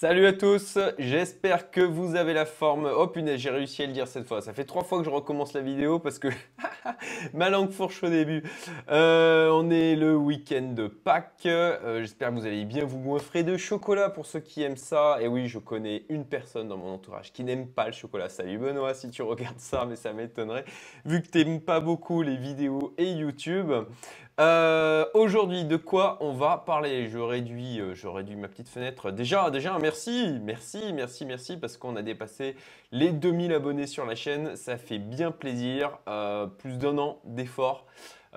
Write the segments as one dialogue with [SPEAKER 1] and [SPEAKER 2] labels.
[SPEAKER 1] Salut à tous, j'espère que vous avez la forme. Oh punaise, j'ai réussi à le dire cette fois. Ça fait trois fois que je recommence la vidéo parce que ma langue fourche au début. Euh, on est le week-end de Pâques. Euh, j'espère que vous allez bien vous goinfrer de chocolat pour ceux qui aiment ça. Et oui, je connais une personne dans mon entourage qui n'aime pas le chocolat. Salut Benoît si tu regardes ça, mais ça m'étonnerait. Vu que tu n'aimes pas beaucoup les vidéos et YouTube. Euh, aujourd'hui, de quoi on va parler? Je réduis, je réduis ma petite fenêtre. Déjà, déjà, merci, merci, merci, merci, parce qu'on a dépassé les 2000 abonnés sur la chaîne. Ça fait bien plaisir. Euh, plus d'un an d'efforts.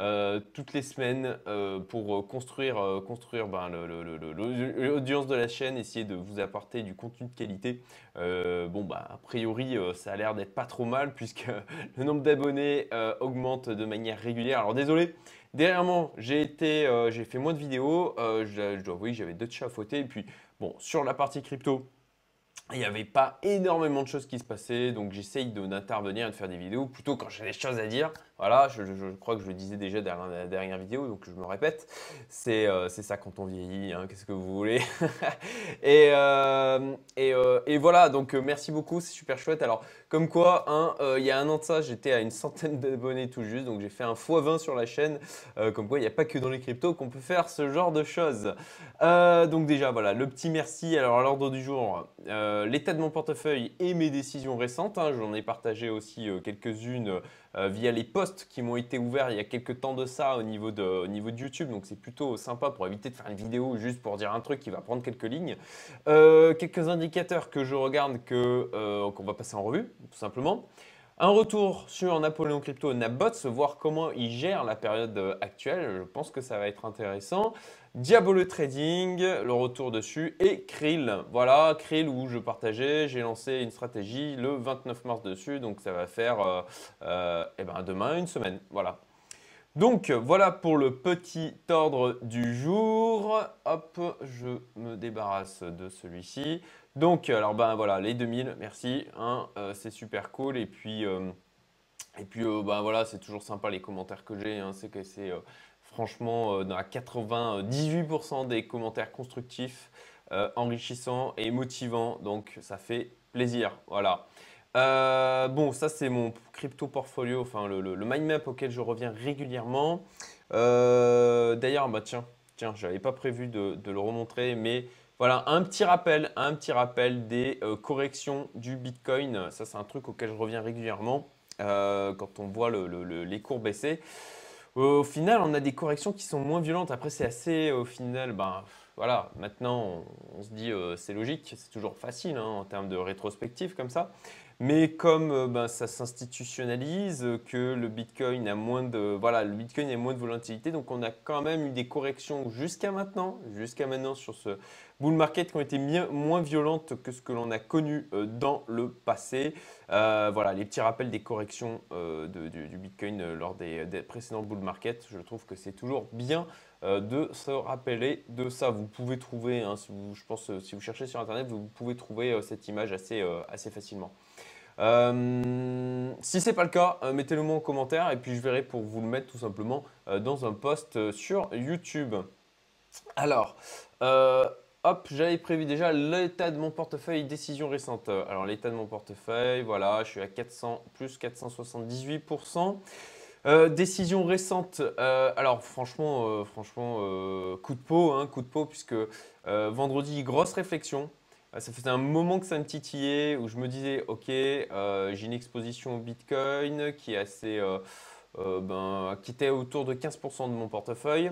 [SPEAKER 1] Euh, toutes les semaines pour construire, construire ben, l'audience de la chaîne, essayer de vous apporter du contenu de qualité. bon, bah, a priori, ça a l'air d'être pas trop mal puisque le nombre d'abonnés augmente de manière régulière. Alors désolé, Derrière moi, j'ai fait moins de vidéos. je, dois avouer que j'avais d'autres chats à. Et puis, bon, sur la partie crypto, il n'y avait pas énormément de choses qui se passaient, donc j'essaye d'intervenir et de faire des vidéos plutôt quand j'ai des choses à dire. Voilà, je, crois que je le disais déjà dans la dernière vidéo, donc je me répète. C'est euh, ça quand on vieillit, hein, qu'est-ce que vous voulez? et, euh, euh, et, voilà, donc merci beaucoup, c'est super chouette. Alors, comme quoi, hein, il y a un an de ça, j'étais à une centaine d'abonnés tout juste, donc j'ai fait un x20 sur la chaîne. comme quoi, il n'y a pas que dans les cryptos qu'on peut faire ce genre de choses. donc déjà, voilà, le petit merci. Alors, à l'ordre du jour, l'état de mon portefeuille et mes décisions récentes. Hein, J'en ai partagé aussi quelques-unes euh, via les posts qui m'ont été ouverts il y a quelques temps de ça au niveau de, YouTube. Donc c'est plutôt sympa pour éviter de faire une vidéo juste pour dire un truc qui va prendre quelques lignes. Euh, quelques indicateurs que je regarde euh, qu'on va passer en revue, tout simplement. Un retour sur Napoléon Crypto Nabots, voir comment il gère la période actuelle. Je pense que ça va être intéressant. Diabolo Trading, le retour dessus. Et Krill. Voilà, Krill où je partageais. J'ai lancé une stratégie le 29 mars dessus. Donc ça va faire euh, euh, eh ben, demain une semaine. Voilà. Donc voilà pour le petit ordre du jour. Hop, je me débarrasse de celui-ci. Donc, alors ben voilà, les 2000, merci, hein, euh, c'est super cool. Et puis, euh, et puis euh, ben voilà, c'est toujours sympa les commentaires que j'ai. Hein. c'est que c'est franchement dans 98% des commentaires constructifs, enrichissants et motivants. Donc, ça fait plaisir. Voilà. Bon, ça c'est mon crypto portfolio, enfin le, mind map auquel je reviens régulièrement. D'ailleurs, bah tiens, tiens, j'avais pas prévu de, le remontrer, mais voilà, un petit rappel, un petit rappel des euh, corrections du Bitcoin. Ça, c'est un truc auquel je reviens régulièrement euh, quand on voit les cours baisser. Au final, on a des corrections qui sont moins violentes. Après, c'est assez, au final, ben, voilà, maintenant, on, se dit, euh, c'est logique, c'est toujours facile hein, en termes de rétrospective comme ça. Mais comme euh, ben, ça s'institutionnalise, que le Bitcoin a moins de voilà, le Bitcoin a moins de volatilité, donc on a quand même eu des corrections jusqu'à maintenant, jusqu'à maintenant sur ce bull market qui ont été moins violentes que ce que l'on a connu euh, dans le passé. Euh, voilà, les petits rappels des corrections du, Bitcoin lors des, précédents bull market, je trouve que c'est toujours bien de se rappeler de ça. Vous pouvez trouver, hein, je pense, si vous cherchez sur Internet, vous pouvez trouver cette image assez, assez facilement. Euh, si ce n'est pas le cas, euh, mettez-le moi en commentaire et puis je verrai pour vous le mettre tout simplement euh, dans un post sur YouTube. Alors, hop, j'avais prévu déjà l'état de mon portefeuille, décision récente. Alors l'état de mon portefeuille, voilà, je suis à 400 plus 478%. décision récente, alors franchement, franchement coup de peau, hein, coup de peau, puisque vendredi, grosse réflexion, ça faisait un moment que ça me titillait, où je me disais, ok, euh, j'ai une exposition au Bitcoin qui est assez, euh, ben, qui était autour de 15% de mon portefeuille.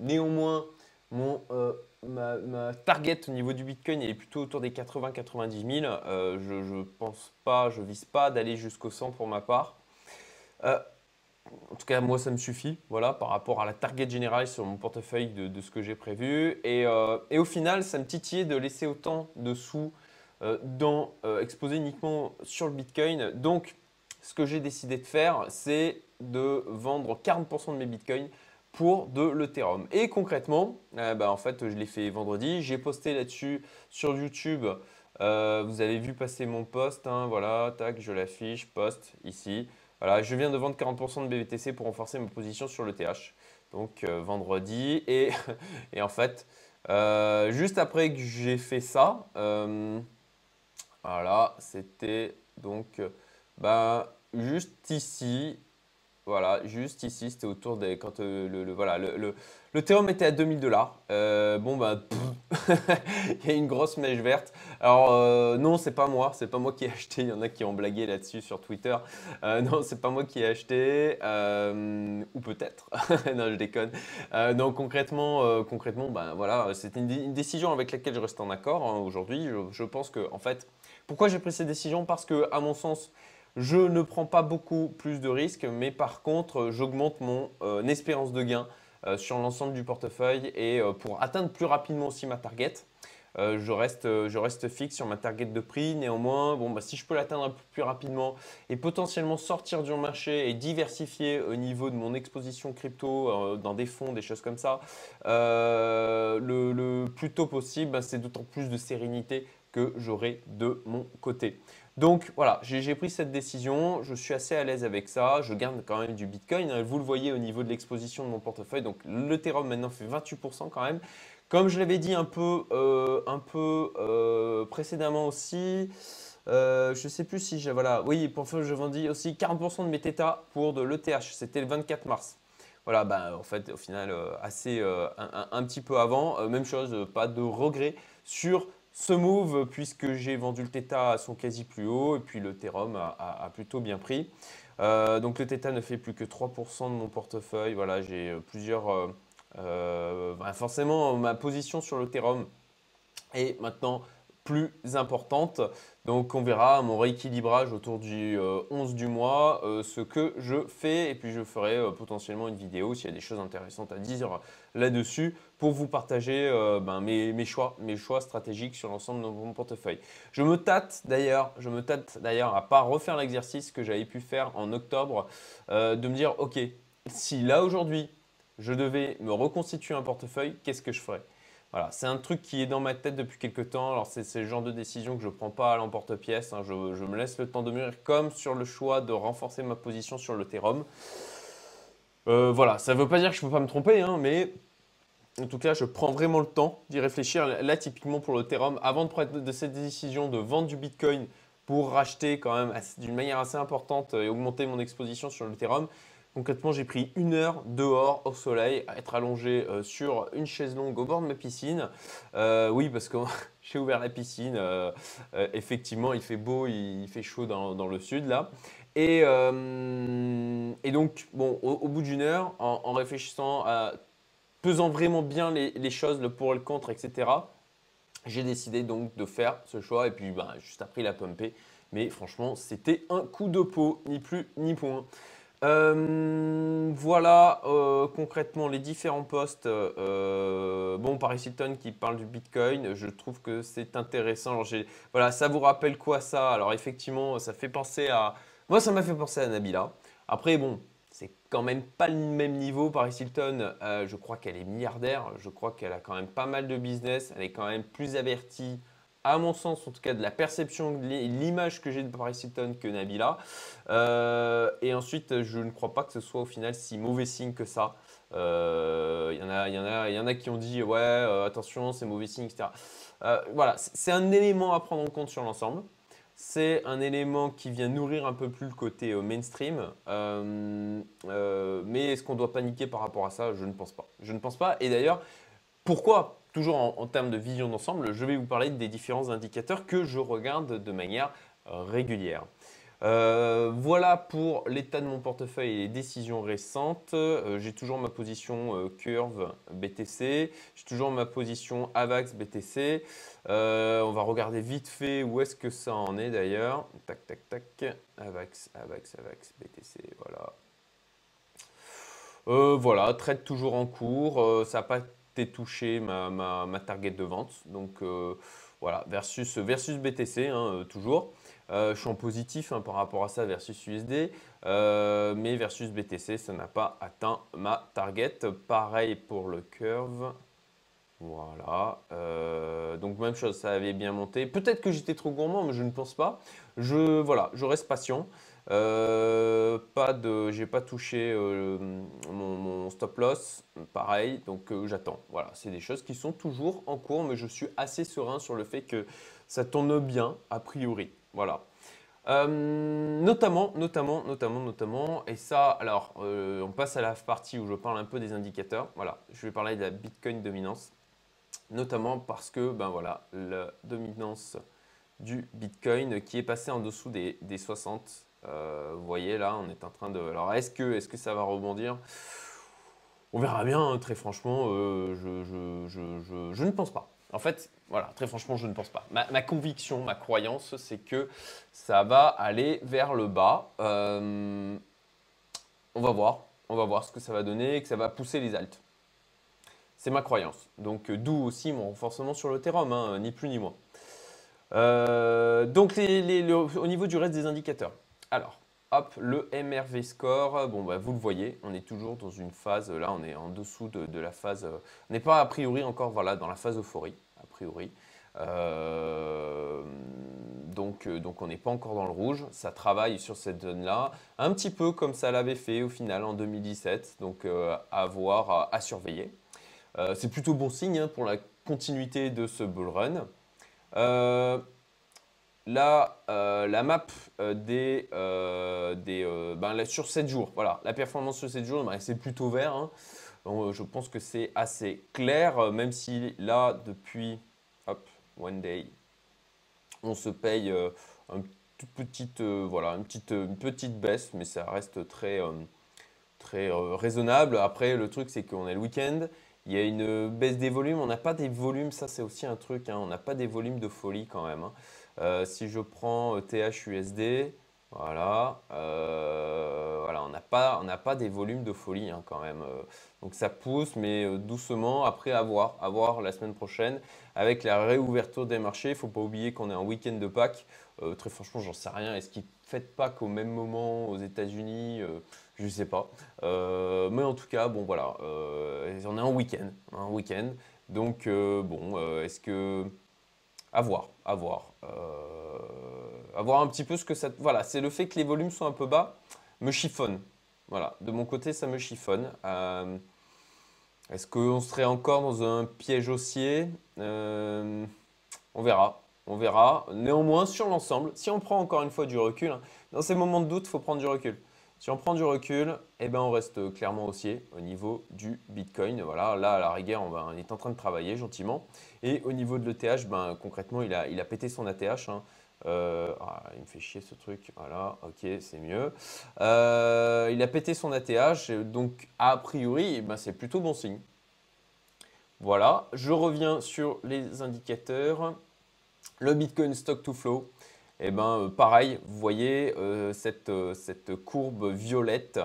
[SPEAKER 1] Néanmoins, mon, ma, target au niveau du Bitcoin est plutôt autour des 80-90 000. je ne pense pas, je vise pas d'aller jusqu'au 100 pour ma part. En tout cas, moi, ça me suffit, voilà, par rapport à la target générale sur mon portefeuille de, ce que j'ai prévu. Euh, et, au final, ça me titillait de laisser autant de sous euh, dans, euh, exposé uniquement sur le Bitcoin. Donc, ce que j'ai décidé de faire, c'est de vendre 40% de mes Bitcoins pour de l'Ethereum. Et concrètement, bah, en fait, je l'ai fait vendredi. J'ai posté là-dessus sur YouTube. vous avez vu passer mon post, hein, voilà, tac, je l'affiche, post ici. Voilà, je viens de vendre 40% de BVTC pour renforcer ma position sur le TH. Donc euh, vendredi. Et, en fait, juste après que j'ai fait ça, voilà, c'était donc bah, juste ici, voilà, juste ici, c'était autour des. Quand euh, le, voilà, le, le, le était à 2000 dollars. Euh, bon, bah, il y a une grosse mèche verte. Alors, euh, non, c'est pas moi, c'est pas moi qui ai acheté. Il y en a qui ont blagué là-dessus sur Twitter. non, c'est pas moi qui ai acheté. ou peut-être. non, je déconne. non, concrètement, concrètement bah, voilà, c'est une, décision avec laquelle je reste en accord hein, aujourd'hui. Je, je, pense que, en fait, pourquoi j'ai pris cette décision? Parce que, à mon sens, je ne prends pas beaucoup plus de risques, mais par contre, j'augmente mon euh, espérance de gain euh, sur l'ensemble du portefeuille et euh, pour atteindre plus rapidement aussi ma target. je, reste, je, reste, fixe sur ma target de prix. Néanmoins, bon, bah, si je peux l'atteindre un peu plus rapidement et potentiellement sortir du marché et diversifier au niveau de mon exposition crypto dans des fonds, des choses comme ça, le, plus tôt possible, bah, c'est d'autant plus de sérénité que j'aurai de mon côté. Donc voilà, j'ai pris cette décision, je suis assez à l'aise avec ça, je garde quand même du Bitcoin, hein. vous le voyez au niveau de l'exposition de mon portefeuille, donc l'Ethereum maintenant fait 28% quand même. Comme je l'avais dit un peu, euh, un peu euh, précédemment aussi, euh, je ne sais plus si j'ai, voilà, oui, pour je vendis aussi 40% de mes Theta pour de l'ETH, c'était le 24 mars. Voilà, bah, en fait, au final, assez, un, petit peu avant, même chose, pas de regret sur ce move puisque j'ai vendu le Theta à son quasi plus haut et puis le Therum a, plutôt bien pris. Euh, donc le Theta ne fait plus que 3% de mon portefeuille. Voilà, j'ai euh, plusieurs... Euh, forcément, ma position sur le Therum est maintenant plus importante. Donc on verra mon rééquilibrage autour du 11 du mois, ce que je fais et puis je ferai potentiellement une vidéo s'il y a des choses intéressantes à dire là-dessus pour vous partager euh, ben, mes, choix, mes choix stratégiques sur l'ensemble de mon portefeuille. Je me tâte d'ailleurs, je me tâte d'ailleurs à pas refaire l'exercice que j'avais pu faire en octobre, euh, de me dire ok, si là aujourd'hui je devais me reconstituer un portefeuille, qu'est-ce que je ferais? Voilà, c'est un truc qui est dans ma tête depuis quelques temps. Alors, c'est le genre de décision que je ne prends pas à l'emporte-pièce. Hein. Je, me laisse le temps de mûrir, comme sur le choix de renforcer ma position sur le Therum. Euh, voilà, ça ne veut pas dire que je ne peux pas me tromper, hein, mais en tout cas, je prends vraiment le temps d'y réfléchir. Là, typiquement pour l'Ethereum, avant de prendre de cette décision de vendre du Bitcoin pour racheter quand même d'une manière assez importante et augmenter mon exposition sur l'Ethereum, concrètement, j'ai pris une heure dehors au soleil à être allongé euh, sur une chaise longue au bord de ma piscine. Euh, oui, parce que j'ai ouvert la piscine. Euh, effectivement, il fait beau, il, fait chaud dans, le sud là. Et, donc, bon, au, bout d'une heure, en, réfléchissant à pesant vraiment bien les, choses, le pour et le contre, etc., j'ai décidé donc de faire ce choix et puis ben, juste après il a pumpé. Mais franchement, c'était un coup de peau, ni plus ni moins. Euh, voilà euh, concrètement les différents posts. Euh, bon, Paris Hilton qui parle du Bitcoin, je trouve que c'est intéressant. Alors, voilà, ça vous rappelle quoi ça? Alors effectivement, ça fait penser à... Moi, ça m'a fait penser à Nabila. Après, bon, c'est quand même pas le même niveau. Paris Hilton, je crois qu'elle est milliardaire. Je crois qu'elle a quand même pas mal de business. Elle est quand même plus avertie, à mon sens, en tout cas, de la perception, l'image que j'ai de Paris Hilton que Nabila. Euh, et ensuite, je ne crois pas que ce soit au final si mauvais signe que ça. Il euh, y, en a, y, y en a qui ont dit ouais, attention, c'est mauvais signe, etc. voilà, c'est un élément à prendre en compte sur l'ensemble c'est un élément qui vient nourrir un peu plus le côté euh, mainstream. Euh, euh, mais est-ce qu'on doit paniquer par rapport à ça? Je ne pense pas. Je ne pense pas. Et d'ailleurs, pourquoi? Toujours en, termes de vision d'ensemble, je vais vous parler des différents indicateurs que je regarde de manière régulière. Euh, voilà pour l'état de mon portefeuille et les décisions récentes. Euh, j'ai toujours ma position euh, curve BTC. J'ai toujours ma position AVAX BTC. on va regarder vite fait où est-ce que ça en est d'ailleurs. Tac, tac, tac. AVAX, AVAX, AVAX, BTC. Voilà. voilà, trade toujours en cours. ça n'a pas touché ma, target de vente. Donc voilà, versus, versus BTC, hein, toujours. Euh, je suis en positif hein, par rapport à ça versus USD, euh, mais versus BTC, ça n'a pas atteint ma target. Pareil pour le curve. Voilà. Euh, donc même chose, ça avait bien monté. Peut-être que j'étais trop gourmand, mais je ne pense pas. Je, voilà, je reste patient. Euh, pas de, j'ai pas touché euh, mon, stop loss, pareil, donc j'attends. Voilà, c'est des choses qui sont toujours en cours, mais je suis assez serein sur le fait que ça tourne bien a priori. Voilà. notamment, notamment, notamment, notamment, et ça, alors, on passe à la partie où je parle un peu des indicateurs. Voilà, je vais parler de la Bitcoin dominance notamment parce que ben voilà, la dominance du Bitcoin qui est passé en dessous des, 60. Euh, vous voyez là, on est en train de... Alors est-ce que, est que ça va rebondir? On verra bien, hein, très franchement, euh, je, ne pense pas. En fait, voilà, très franchement, je ne pense pas. Ma, conviction, ma croyance, c'est que ça va aller vers le bas. Euh, on va voir, on va voir ce que ça va donner, que ça va pousser les altes. C'est ma croyance. Donc d'où aussi mon renforcement sur le Ethereum, hein, ni plus ni moins. Donc au niveau du reste des indicateurs. Alors, hop, le MRV score, bon bah, vous le voyez, on est toujours dans une phase, là on est en dessous de, la phase, euh, on n'est pas a priori encore dans la phase euphorie, a priori. donc, donc on n'est pas encore dans le rouge, ça travaille sur cette zone-là, un petit peu comme ça l'avait fait au final en 2017, donc à voir, à surveiller. Euh, c'est plutôt bon signe hein, pour la continuité de ce bull run. Euh, là, euh, la map des, ben, sur 7 jours, voilà, la performance sur 7 jours, ben, c'est plutôt vert. Hein. je pense que c'est assez clair, même si là, depuis one day, on se paye une petite, voilà, une petite, petite baisse, mais ça reste très, très raisonnable. Après, le truc, c'est qu'on est le week-end il y a une baisse des volumes. On n'a pas des volumes, ça c'est aussi un truc. Hein. on n'a pas des volumes de folie quand même. Hein. Euh, si je prends THUSD, euh, voilà, euh, voilà on n'a pas, pas des volumes de folie hein, quand même. donc ça pousse, mais doucement. Après, à voir, à voir la semaine prochaine. Avec la réouverture des marchés, il ne faut pas oublier qu'on est en week-end de Pâques. très franchement, j'en sais rien. Est-ce qu'ils fêtent Pâques au même moment aux États-Unis je sais pas. Euh, mais en tout cas, bon voilà, euh, on est en week-end, un week-end. Donc euh, bon, est-ce que à voir, à voir, à voir un petit peu ce que ça. Voilà, c'est le fait que les volumes sont un peu bas, me chiffonne. Voilà, de mon côté, ça me chiffonne. est-ce qu'on serait encore dans un piège haussier? On verra. On verra. Néanmoins, sur l'ensemble, si on prend encore une fois du recul, hein, dans ces moments de doute, il faut prendre du recul. Si on prend du recul, eh ben on reste clairement haussier au niveau du Bitcoin. Voilà, là, à la rigueur, on, est en train de travailler gentiment. Et au niveau de l'ETH, ben, concrètement, il a, pété son ATH. Hein. Euh, ah, il me fait chier ce truc. Voilà, ok, c'est mieux. Euh, il a pété son ATH, donc a priori, eh ben, c'est plutôt bon signe. Voilà, je reviens sur les indicateurs. Le Bitcoin Stock to Flow, et eh ben, euh, pareil, vous voyez euh, cette, euh, cette, courbe violette,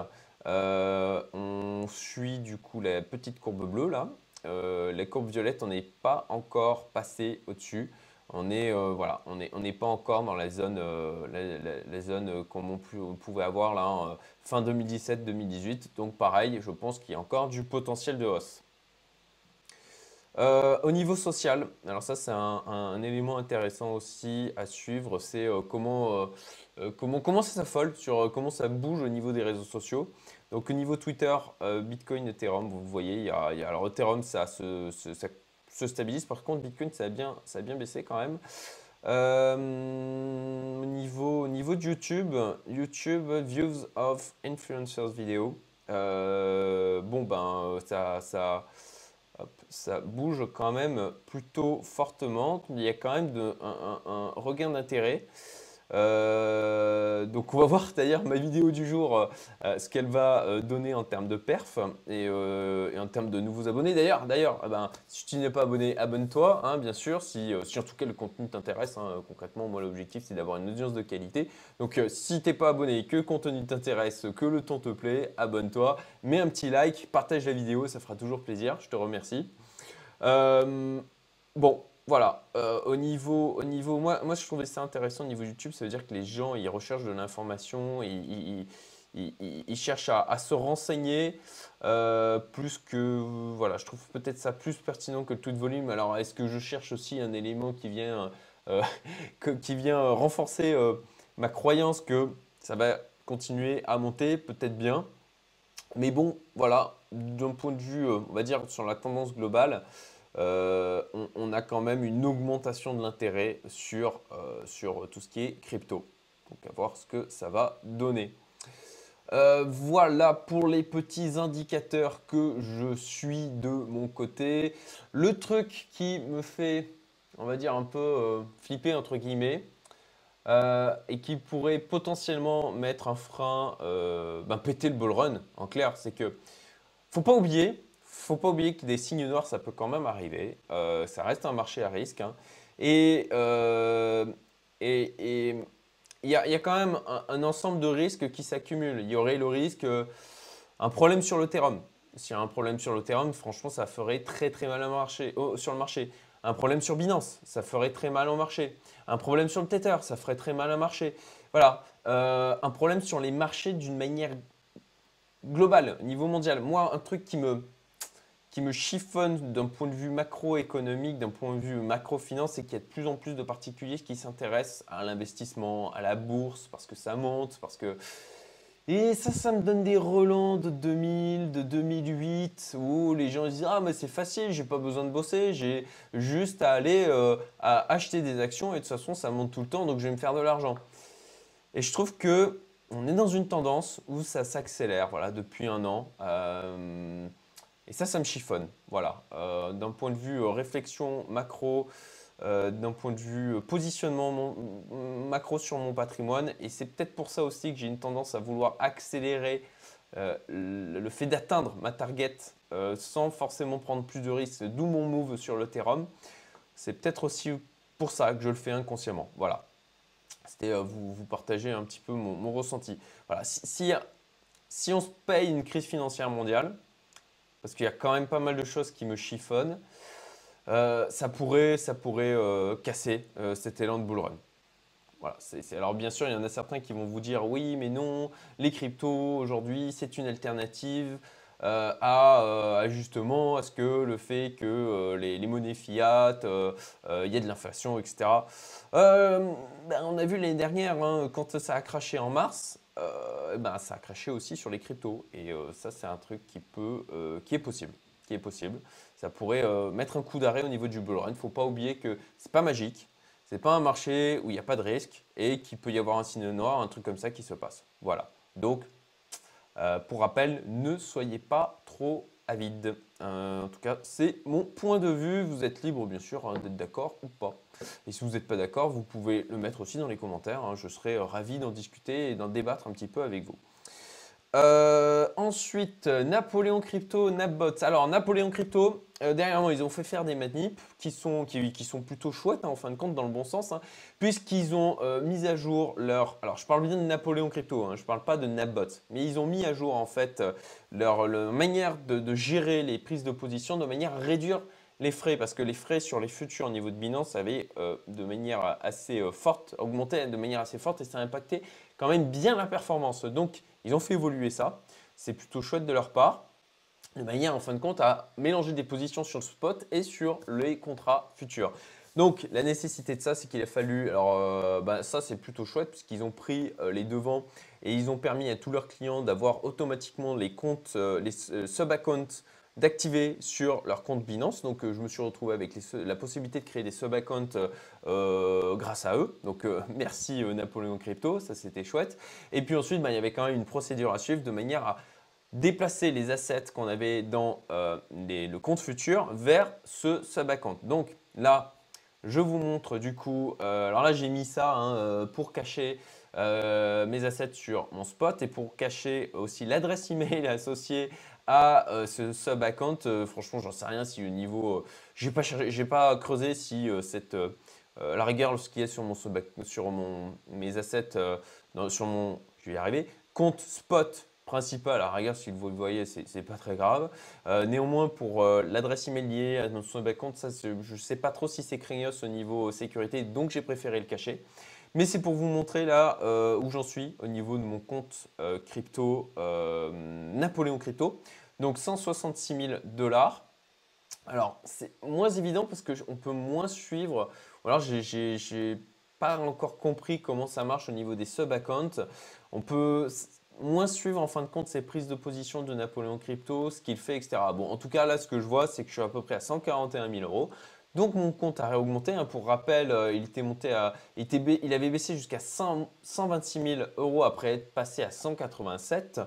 [SPEAKER 1] on suit du coup la petite courbe bleue là. les courbes violettes, on n'est pas encore passé au-dessus. On est voilà, on n'est pas encore dans la zone, la, zone qu'on pouvait avoir là fin 2017-2018. Donc pareil, je pense qu'il y a encore du potentiel de hausse. Euh, au niveau social, alors ça c'est un, élément intéressant aussi à suivre, c'est euh, comment, euh, comment, comment ça s'affole, sur comment ça bouge au niveau des réseaux sociaux. Donc au niveau Twitter, Bitcoin, Ethereum, vous voyez, il y a, alors Ethereum ça se, se, stabilise, par contre Bitcoin ça a bien, ça a bien baissé quand même. au, niveau, au niveau de YouTube, YouTube Views of Influencers Video, bon ben ça... ça ça bouge quand même plutôt fortement. Il y a quand même un, regain d'intérêt. Euh, donc on va voir d'ailleurs ma vidéo du jour, euh, ce qu'elle va euh, donner en termes de perf et, en termes de nouveaux abonnés. D'ailleurs, d'ailleurs, eh ben, si tu n'es pas abonné, abonne-toi, hein, bien sûr, si, en tout cas le contenu t'intéresse. Hein, concrètement, moi l'objectif c'est d'avoir une audience de qualité. Donc si tu n'es pas abonné, que le contenu t'intéresse, que le ton te plaît, abonne-toi, mets un petit like, partage la vidéo, ça fera toujours plaisir. Je te remercie. Bon, voilà, euh, au niveau, au niveau moi, moi je trouvais ça intéressant au niveau YouTube, ça veut dire que les gens ils recherchent de l'information, ils, il, cherche à, se renseigner plus que voilà, je trouve peut-être ça plus pertinent que le tout de volume. Alors est-ce que je cherche aussi un élément qui vient qui vient renforcer ma croyance que ça va continuer à monter, peut-être bien. Mais bon, voilà, d'un point de vue, on va dire, sur la tendance globale, euh, on, a quand même une augmentation de l'intérêt sur, euh, sur tout ce qui est crypto. Donc à voir ce que ça va donner. Euh, voilà pour les petits indicateurs que je suis de mon côté. Le truc qui me fait, on va dire, un peu flipper entre guillemets, et qui pourrait potentiellement mettre un frein, ben, péter le bull run, en clair, c'est que faut pas oublier faut pas oublier que des signes noirs, ça peut quand même arriver. Euh, ça reste un marché à risque. Hein. Euh, et il y, a, quand même un, ensemble de risques qui s'accumulent. Il y aurait le risque, euh, un problème sur l'Ethereum. S'il y a un problème sur l'Ethereum, franchement, ça ferait très très mal marché, sur le marché. Un problème sur Binance, ça ferait très mal au marché. Un problème sur le Tether, ça ferait très mal au marché. Voilà. un problème sur les marchés d'une manière globale, au niveau mondial. Moi, un truc qui me, qui me chiffonne d'un point de vue macroéconomique, d'un point de vue macro-finance, c'est qu'il y a de plus en plus de particuliers qui s'intéressent à l'investissement, à la bourse, parce que ça monte, parce que... Et ça, ça me donne des relents de 2000, de 2008, où les gens disent Ah, mais c'est facile, j'ai pas besoin de bosser, j'ai juste à aller euh, à acheter des actions et de toute façon, ça monte tout le temps, donc je vais me faire de l'argent. Et je trouve que on est dans une tendance où ça s'accélère, voilà, depuis un an. Euh, et ça, ça me chiffonne. Voilà. Euh, d'un point de vue réflexion macro, euh, d'un point de vue positionnement macro sur mon patrimoine. Et c'est peut-être pour ça aussi que j'ai une tendance à vouloir accélérer le, fait d'atteindre ma target sans forcément prendre plus de risques, d'où mon move sur le. C'est peut-être aussi pour ça que je le fais inconsciemment. Voilà. C'était vous, vous partager un petit peu mon, ressenti. Voilà. si, si on se paye une crise financière mondiale, parce qu'il y a quand même pas mal de choses qui me chiffonnent. Euh, ça pourrait, ça pourrait euh, casser euh, cet élan de bull run. Voilà, alors bien sûr, il y en a certains qui vont vous dire oui, mais non, les cryptos aujourd'hui, c'est une alternative à, justement à ce que le fait que les, monnaies fiat, il y a de l'inflation, etc. Ben, on a vu l'année dernière, hein, quand ça a craché en mars, ben, ça a craché aussi sur les cryptos. Et ça, c'est un truc qui, peut, qui est possible. Est possible. Ça pourrait mettre un coup d'arrêt au niveau du bull run. Il ne faut pas oublier que c'est pas magique. C'est pas un marché où il n'y a pas de risque et qu'il peut y avoir un signe noir, un truc comme ça qui se passe. Voilà. Donc, pour rappel, ne soyez pas trop avide. en tout cas, c'est mon point de vue. Vous êtes libre, bien sûr, hein, d'être d'accord ou pas. Et si vous n'êtes pas d'accord, vous pouvez le mettre aussi dans les commentaires. Hein. Je serai euh, ravi d'en discuter et d'en débattre un petit peu avec vous. Euh, ensuite, Napoléon Crypto, Napbots. Alors, Napoléon Crypto, euh, derrière ils ont fait faire des manips qui sont, qui, sont plutôt chouettes, hein, en fin de compte, dans le bon sens, hein, puisqu'ils ont mis à jour leur... Alors, je parle bien de Napoléon Crypto, je ne parle pas de Napbots, mais ils ont mis à jour, en fait, leur, manière de, gérer les prises de position de manière à réduire les frais, parce que les frais sur les futurs au niveau de Binance avaient euh, de manière assez euh, forte, augmenté de manière assez forte et ça a impacté quand même bien la performance. Donc, ils ont fait évoluer ça. C'est plutôt chouette de leur part. De manière, en fin de compte, à mélanger des positions sur le spot et sur les contrats futurs. Donc, la nécessité de ça, c'est qu'il a fallu. Alors, euh, bah, ça, c'est plutôt chouette puisqu'ils ont pris les devants et ils ont permis à tous leurs clients d'avoir automatiquement les comptes, les sub-accounts d'activer sur leur compte Binance. Donc, euh, je me suis retrouvé avec la possibilité de créer des sub-accounts euh, grâce à eux. Donc, euh, merci Napoléon Crypto, ça c'était chouette. Et puis ensuite, bah, il y avait quand même une procédure à suivre de manière à déplacer les assets qu'on avait dans le compte futur vers ce sub-account. Donc là, je vous montre du coup, alors là j'ai mis ça hein, pour cacher mes assets sur mon spot et pour cacher aussi l'adresse email associée à euh, ce sub-account, euh, franchement, j'en sais rien si au niveau. Euh, j'ai pas, pas creusé si cette. la rigueur, ce qu'il y a sur, mon sur mon, mes assets, sur mon. Je vais y arriver. Compte spot principal. À la si vous le voyez, c'est pas très grave. Néanmoins, pour l'adresse email liée à notre compte, ça, je sais pas trop si c'est craignos au niveau sécurité, donc j'ai préféré le cacher. Mais c'est pour vous montrer là où j'en suis au niveau de mon compte crypto Napoléon Crypto. Donc 166 000 dollars. Alors, c'est moins évident parce qu'on peut moins suivre. Alors, j'ai pas encore compris comment ça marche au niveau des sub-accounts. On peut moins suivre en fin de compte ces prises de position de Napoléon Crypto, ce qu'il fait, etc. Bon, en tout cas, là, ce que je vois, c'est que je suis à peu près à 141 000 euros. Donc mon compte a réaugmenté. Hein. Pour rappel, euh, il était monté à, il, avait baissé jusqu'à 126 000 euros après être passé à 187,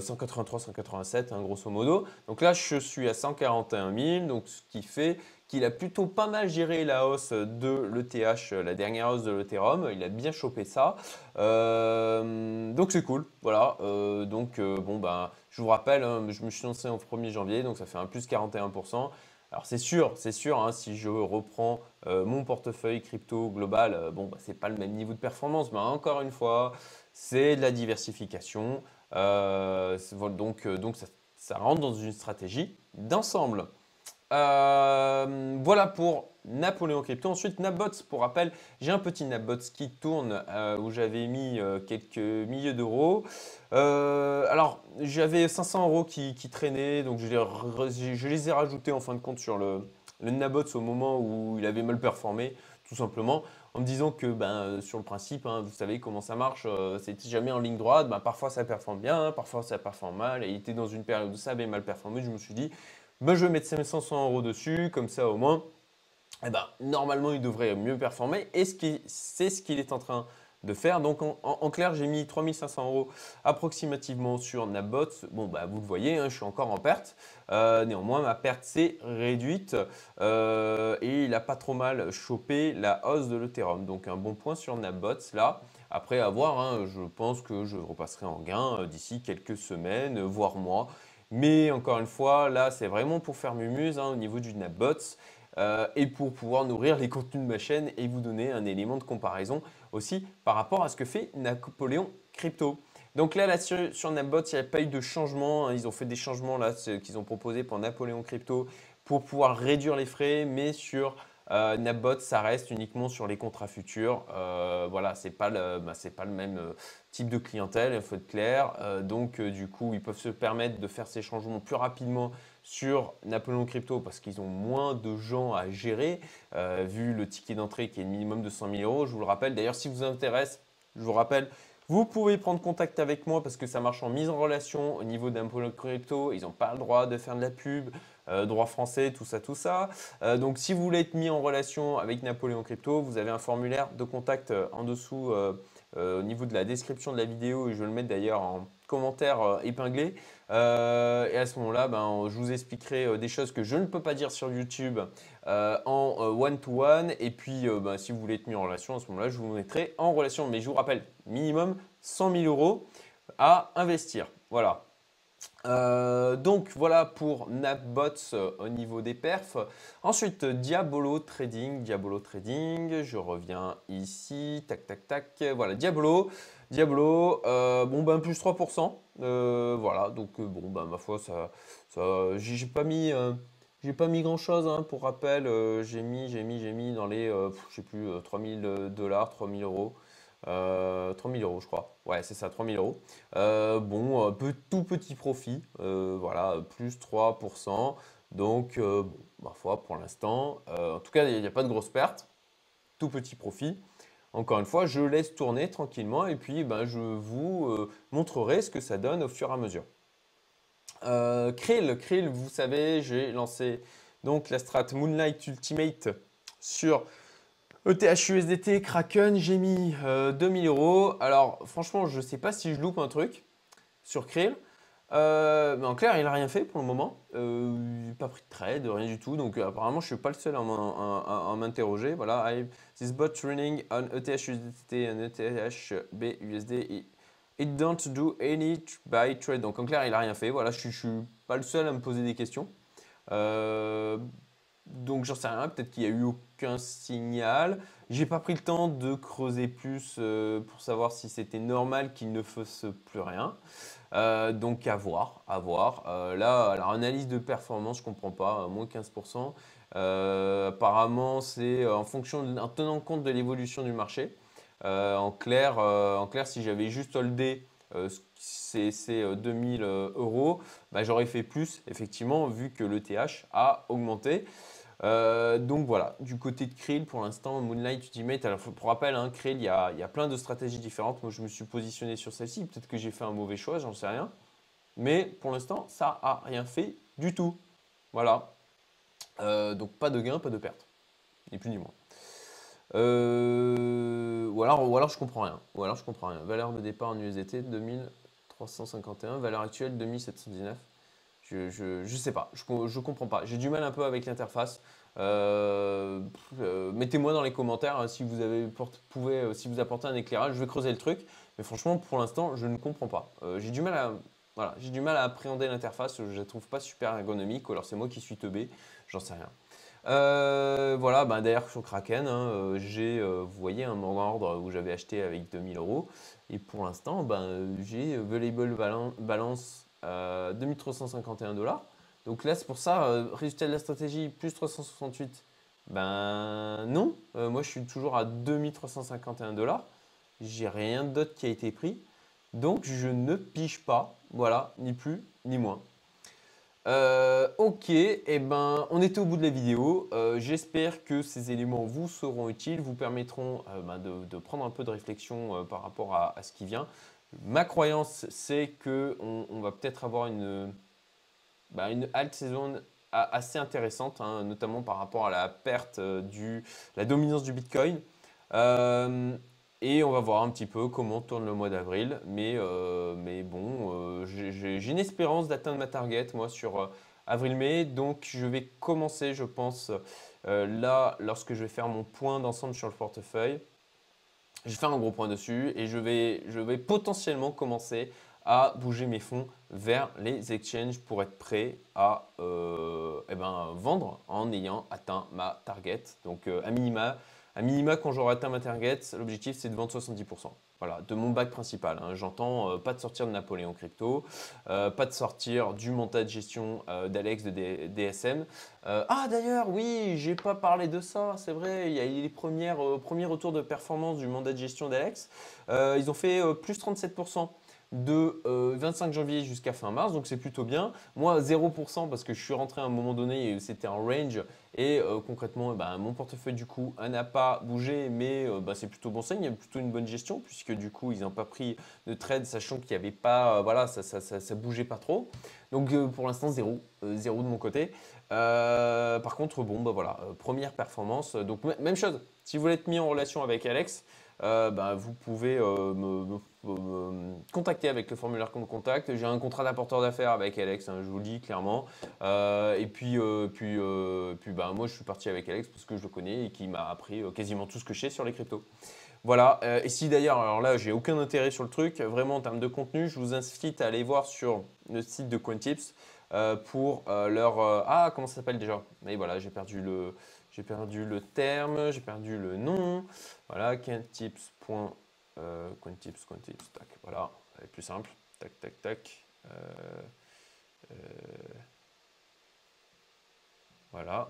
[SPEAKER 1] 183, 187, grosso modo. Donc là, je suis à 141 000, donc ce qui fait qu'il a plutôt pas mal géré la hausse de l'ETH, la dernière hausse de l'Ethereum. Il a bien chopé ça. Euh, donc c'est cool. Voilà. Euh, donc euh, bon, ben, je vous rappelle, hein, je me suis lancé en 1er janvier, donc ça fait un plus 41%. Alors c'est sûr, c'est sûr, hein, si je reprends mon portefeuille crypto global, bon, bah, ce n'est pas le même niveau de performance, mais encore une fois, c'est de la diversification. donc donc ça rentre dans une stratégie d'ensemble. Euh, voilà pour Napoléon Crypto. Ensuite, Napbots, pour rappel, j'ai un petit Napbots qui tourne euh, où j'avais mis euh, quelques milliers d'euros. alors, j'avais 500 euros qui, traînaient, donc je les, ai rajoutés en fin de compte sur le, Nabots au moment où il avait mal performé, tout simplement, en me disant que ben, sur le principe, hein, vous savez comment ça marche, c'est jamais en ligne droite, ben, parfois ça performe bien, parfois ça performe mal, et il était dans une période où ça avait mal performé, je me suis dit, ben, je vais mettre 500 euros dessus, comme ça au moins, eh ben, normalement il devrait mieux performer. Et c'est ce qu'il est en train de faire. Donc en, clair, j'ai mis 3500 euros approximativement sur Nabot. Bon, bah, vous le voyez, hein, je suis encore en perte. Euh, néanmoins, ma perte s'est réduite euh, et il n'a pas trop mal chopé la hausse de l'Ethereum. Donc un bon point sur Nabot là. Après avoir, hein, je pense que je repasserai en gain euh, d'ici quelques semaines, voire mois. Mais encore une fois, là, c'est vraiment pour faire mumuse hein, au niveau du Napbots euh, et pour pouvoir nourrir les contenus de ma chaîne et vous donner un élément de comparaison aussi par rapport à ce que fait Napoléon Crypto. Donc là, sur, sur il n'y a pas eu de changement. Hein. Ils ont fait des changements là qu'ils ont proposés pour Napoléon Crypto pour pouvoir réduire les frais, mais sur euh, Napbot, ça reste uniquement sur les contrats futurs. Euh, voilà, ce n'est pas, le, bah, pas le même euh, type de clientèle, il faut être clair. Donc, du coup, ils peuvent se permettre de faire ces changements plus rapidement sur Napoléon Crypto parce qu'ils ont moins de gens à gérer, vu le ticket d'entrée qui est minimum de 100 000 euros. Je vous le rappelle. D'ailleurs, si vous intéresse, je vous rappelle, vous pouvez prendre contact avec moi parce que ça marche en mise en relation au niveau d'Apollon Crypto. Ils n'ont pas le droit de faire de la pub, euh, droit français, tout ça, tout ça. Euh, donc si vous voulez être mis en relation avec Napoléon Crypto, vous avez un formulaire de contact euh, en dessous au niveau de la description de la vidéo et je vais le mettre d'ailleurs en commentaire épinglé. et à ce moment-là, ben, je vous expliquerai des choses que je ne peux pas dire sur YouTube en one-to-one. Et puis, ben, si vous voulez être mis en relation, à ce moment-là, je vous mettrai en relation. Mais je vous rappelle, minimum 100 000 euros à investir. Voilà. Euh, donc voilà pour Napbots euh, au niveau des perfs. Ensuite, Diabolo Trading. Diabolo Trading, je reviens ici. Tac, tac, tac. Voilà, Diabolo. Diabolo, euh, bon ben plus 3%. voilà, donc bon ben ma foi, ça, ça j'ai pas mis... j'ai pas mis grand chose hein, pour rappel, j'ai mis, j'ai mis, j'ai mis dans les, je sais plus, 3000 dollars, 3000 euros. 3000 euh, 000 euros, je crois. Ouais, c'est ça, 3000 euros. Euh, bon, peu, tout petit profit, euh, voilà, plus 3%. Donc, ma foi, pour l'instant, en tout cas, il n'y a, pas de grosse perte. Tout petit profit. Encore une fois, je laisse tourner tranquillement et puis ben, je vous montrerai ce que ça donne au fur et à mesure. Krill, Krill, vous savez, j'ai lancé donc la strat Moonlight Ultimate sur ETH Kraken, j'ai mis 2000 euh, euros. Alors franchement, je ne sais pas si je loupe un truc sur Krill. Euh, mais en clair, il n'a rien fait pour le moment. Euh, pas pris de trade, rien du tout. Donc apparemment, je ne suis pas le seul à m'interroger. Voilà, this bot running on ETH and ETH BUSD. It don't do any buy trade. Donc en clair, il n'a rien fait. Voilà, je ne suis pas le seul à me poser des questions. Donc j'en sais rien, peut-être qu'il n'y a eu aucun signal. J'ai pas pris le temps de creuser plus euh, pour savoir si c'était normal qu'il ne fasse plus rien. donc à voir, à voir. là, alors analyse de performance, je comprends pas, moins 15%. apparemment, c'est en fonction, en tenant compte de l'évolution du marché. en, clair, en clair, si j'avais juste holdé ces, 2000 euros, bah, j'aurais fait plus, effectivement, vu que le TH a augmenté. Euh, donc voilà, du côté de Krill, pour l'instant, Moonlight Ultimate, alors pour rappel, hein, Krill, il y, a, y, a, plein de stratégies différentes. Moi, je me suis positionné sur celle-ci. Peut-être que j'ai fait un mauvais choix, j'en sais rien. Mais pour l'instant, ça n'a rien fait du tout. Voilà. Euh, donc pas de gain, pas de perte. Ni plus ni moins. Euh, ou, alors, ou alors je comprends rien. Ou alors je comprends rien. Valeur de départ en USDT 2351, valeur actuelle 2719. Je, sais pas, je, comprends pas. J'ai du mal un peu avec l'interface. Euh, euh, mettez-moi dans les commentaires hein, si vous avez pouvez, euh, si vous apportez un éclairage. Je vais creuser le truc, mais franchement, pour l'instant, je ne comprends pas. j'ai du mal à voilà, j'ai du mal à appréhender l'interface. Je la trouve pas super ergonomique. alors c'est moi qui suis teubé, j'en sais rien. voilà, ben d'ailleurs sur Kraken, hein, j'ai, vous voyez, un ordre où j'avais acheté avec 2000 euros. Et pour l'instant, ben, j'ai Valuable Balance 2351 euh, dollars. Donc là, c'est pour ça, euh, résultat de la stratégie, plus 368. Ben non, euh, moi je suis toujours à 2351 dollars. J'ai rien d'autre qui a été pris. Donc je ne pige pas. Voilà, ni plus ni moins. ok, et eh ben, on était au bout de la vidéo. J'espère que ces éléments vous seront utiles, vous permettront ben, de, prendre un peu de réflexion par rapport à, ce qui vient. Ma croyance, c'est qu'on on va peut-être avoir une, bah, une halte saison assez intéressante, hein, notamment par rapport à la perte euh, du la dominance du Bitcoin. Euh, et on va voir un petit peu comment tourne le mois d'avril. Mais, euh, mais bon, j'ai une espérance d'atteindre ma target, moi, sur avril-mai. Donc, je vais commencer, je pense, là, lorsque je vais faire mon point d'ensemble sur le portefeuille. Je vais faire un gros point dessus et je vais, je vais potentiellement commencer à bouger mes fonds vers les exchanges pour être prêt à euh, eh ben, vendre en ayant atteint ma target. Donc euh, à minima, à minima quand j'aurai atteint ma target, l'objectif c'est de vendre 70%. Voilà, de mon bac principal. Hein. J'entends euh, pas de sortir de Napoléon Crypto, euh, pas de sortir du montage de gestion euh, d'Alex de DSM. ah d'ailleurs, oui, j'ai pas parlé de ça, c'est vrai. Il y a eu les premières, premiers retours de performance du mandat de gestion d'Alex. ils ont fait plus 37% de 25 janvier jusqu'à fin mars, donc c'est plutôt bien. Moi, 0% parce que je suis rentré à un moment donné c'était un range et euh, concrètement, eh ben, mon portefeuille du coup n'a pas bougé, mais euh, bah, c'est plutôt bon signe, il y a plutôt une bonne gestion, puisque du coup, ils n'ont pas pris de trade, sachant qu'il n'y avait pas, euh, voilà, ça, ça, bougeait pas trop. Donc pour l'instant, zéro, zéro de mon côté. par contre, bon, bah voilà, première performance. Donc même chose, si vous voulez être mis en relation avec Alex, bah, vous pouvez me euh, contacter avec le formulaire qu'on me. J'ai un contrat d'apporteur d'affaires avec Alex, hein, je vous le dis clairement. Euh, et puis, euh, puis, puis bah, moi, je suis parti avec Alex parce que je le connais et qui m'a appris quasiment tout ce que je sais sur les cryptos. Voilà, et si d'ailleurs, alors là, j'ai aucun intérêt sur le truc, vraiment en termes de contenu, je vous incite à aller voir sur le site de CoinTips pour leur. ah, comment ça s'appelle déjà? Mais voilà, j'ai perdu le. J'ai terme, j'ai perdu le nom. Voilà, cointips.com euh, tips, tips, tac, voilà, c'est plus simple, tac, tac, tac. Euh, euh, voilà.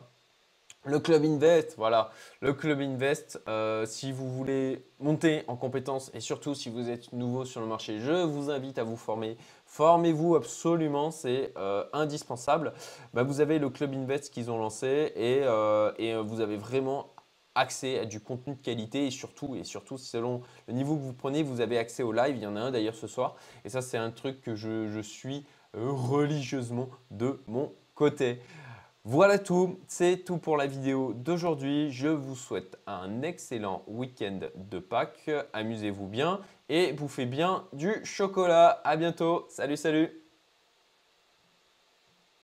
[SPEAKER 1] Le Club Invest, voilà, le Club Invest, euh, si vous voulez monter en compétences et surtout si vous êtes nouveau sur le marché, je vous invite à vous former. Formez-vous absolument, c'est indispensable. Bah, vous avez le Club Invest qu'ils ont lancé et vous avez vraiment accès à du contenu de qualité et surtout, et surtout selon le niveau que vous prenez, vous avez accès au live. Il y en a un d'ailleurs ce soir. Et ça, c'est un truc que je, suis euh, religieusement de mon côté. Voilà tout, c'est tout pour la vidéo d'aujourd'hui. Je vous souhaite un excellent week-end de Pâques. Amusez-vous bien et bouffez bien du chocolat. À bientôt. Salut, salut